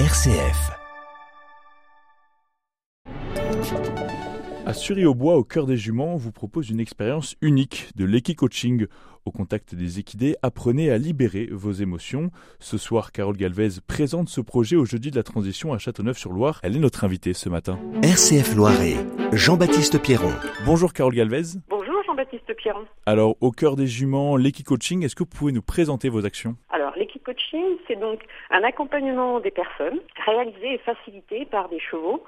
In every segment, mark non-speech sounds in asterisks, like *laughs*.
RCF. À Sury-au-Bois, au cœur des juments, on vous propose une expérience unique de l'équi-coaching. Au contact des équidés, apprenez à libérer vos émotions. Ce soir, Carole Galvez présente ce projet au jeudi de la transition à Châteauneuf-sur-Loire. Elle est notre invitée ce matin. RCF Loiret. Jean-Baptiste Pierron. Bonjour Carole Galvez. Bonjour Jean-Baptiste Pierron. Alors, au cœur des juments, l'équi-coaching, est-ce que vous pouvez nous présenter vos actions? Alors, l'équi-coaching, c'est donc un accompagnement des personnes réalisé et facilité par des chevaux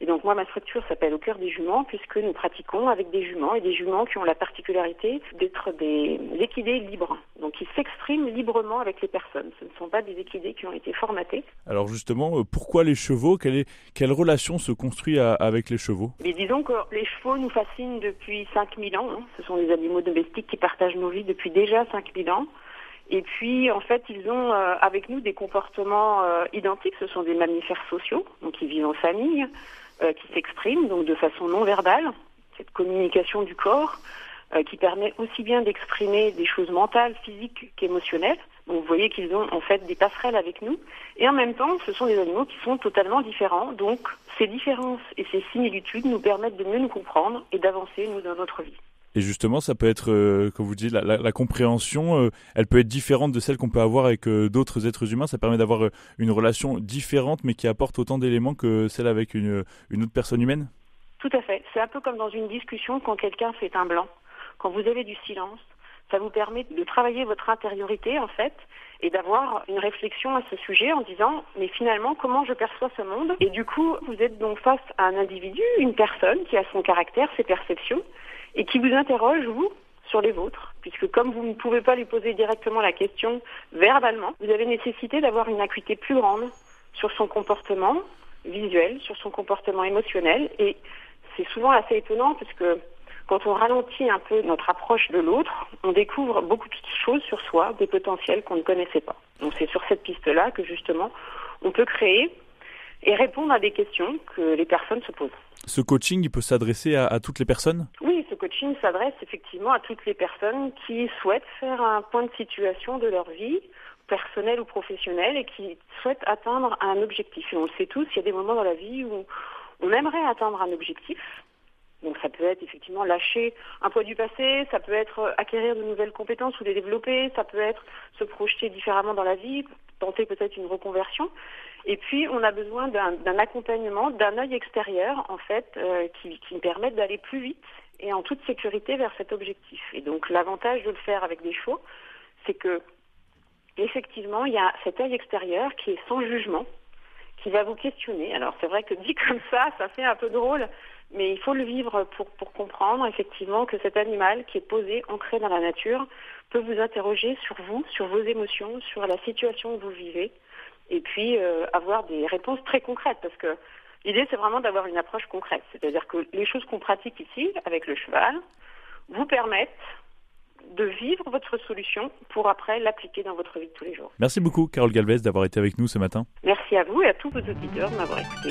et donc moi, ma structure s'appelle Au cœur des juments puisque nous pratiquons avec des juments et des juments qui ont la particularité d'être des équidés libres. Donc ils s'expriment librement avec les personnes. Ce ne sont pas des équidés qui ont été formatés. Alors justement, euh, pourquoi les chevaux? Quelle, est, quelle relation se construit avec les chevaux? Mais Disons que les chevaux nous fascinent depuis 5000 ans. Hein. Ce sont des animaux domestiques qui partagent nos vies depuis déjà 5000 ans. Et puis, en fait, ils ont euh, avec nous des comportements euh, identiques. Ce sont des mammifères sociaux, donc ils vivent en famille. Euh, qui s'exprime donc de façon non verbale, cette communication du corps qui permet aussi bien d'exprimer des choses mentales, physiques qu'émotionnelles. Donc vous voyez qu'ils ont en fait des passerelles avec nous et en même temps ce sont des animaux qui sont totalement différents. Donc ces différences et ces similitudes nous permettent de mieux nous comprendre et d'avancer nous dans notre vie. Et justement, ça peut être, euh, comme vous dites, la, compréhension, euh, elle peut être différente de celle qu'on peut avoir avec euh, d'autres êtres humains. Ça permet d'avoir une relation différente, mais qui apporte autant d'éléments que celle avec une, une autre personne humaine Tout à fait. C'est un peu comme dans une discussion quand quelqu'un fait un blanc. Quand vous avez du silence, ça vous permet de travailler votre intériorité, en fait, et d'avoir une réflexion à ce sujet en disant, mais finalement, comment je perçois ce monde? Et du coup, vous êtes donc face à un individu, une personne qui a son caractère, ses perceptions, et qui vous interroge, vous, sur les vôtres, puisque comme vous ne pouvez pas lui poser directement la question verbalement, vous avez nécessité d'avoir une acuité plus grande sur son comportement visuel, sur son comportement émotionnel, et c'est souvent assez étonnant parce que quand on ralentit un peu notre approche de l'autre, on découvre beaucoup de choses sur soi, des potentiels qu'on ne connaissait pas. Donc c'est sur cette piste-là que justement on peut créer et répondre à des questions que les personnes se posent. Ce coaching, il peut s'adresser à, toutes les personnes? S'adresse effectivement à toutes les personnes qui souhaitent faire un point de situation de leur vie, personnelle ou professionnelle, et qui souhaitent atteindre un objectif. Et on le sait tous, il y a des moments dans la vie où on aimerait atteindre un objectif. Donc ça peut être effectivement lâcher un poids du passé, ça peut être acquérir de nouvelles compétences ou les développer, ça peut être se projeter différemment dans la vie, tenter peut-être une reconversion. Et puis, on a besoin d'un accompagnement, d'un œil extérieur, en fait, euh, qui, qui me permette d'aller plus vite et en toute sécurité vers cet objectif. Et donc, l'avantage de le faire avec des chevaux, c'est que, effectivement, il y a cet œil extérieur qui est sans jugement, qui va vous questionner. Alors, c'est vrai que dit *laughs* comme ça, ça fait un peu drôle, mais il faut le vivre pour, pour comprendre, effectivement, que cet animal qui est posé, ancré dans la nature, peut vous interroger sur vous, sur vos émotions, sur la situation que vous vivez et puis euh, avoir des réponses très concrètes parce que l'idée c'est vraiment d'avoir une approche concrète, c'est-à-dire que les choses qu'on pratique ici avec le cheval vous permettent de vivre votre solution pour après l'appliquer dans votre vie de tous les jours. Merci beaucoup Carole Galvez d'avoir été avec nous ce matin. Merci à vous et à tous vos auditeurs de m'avoir écouté.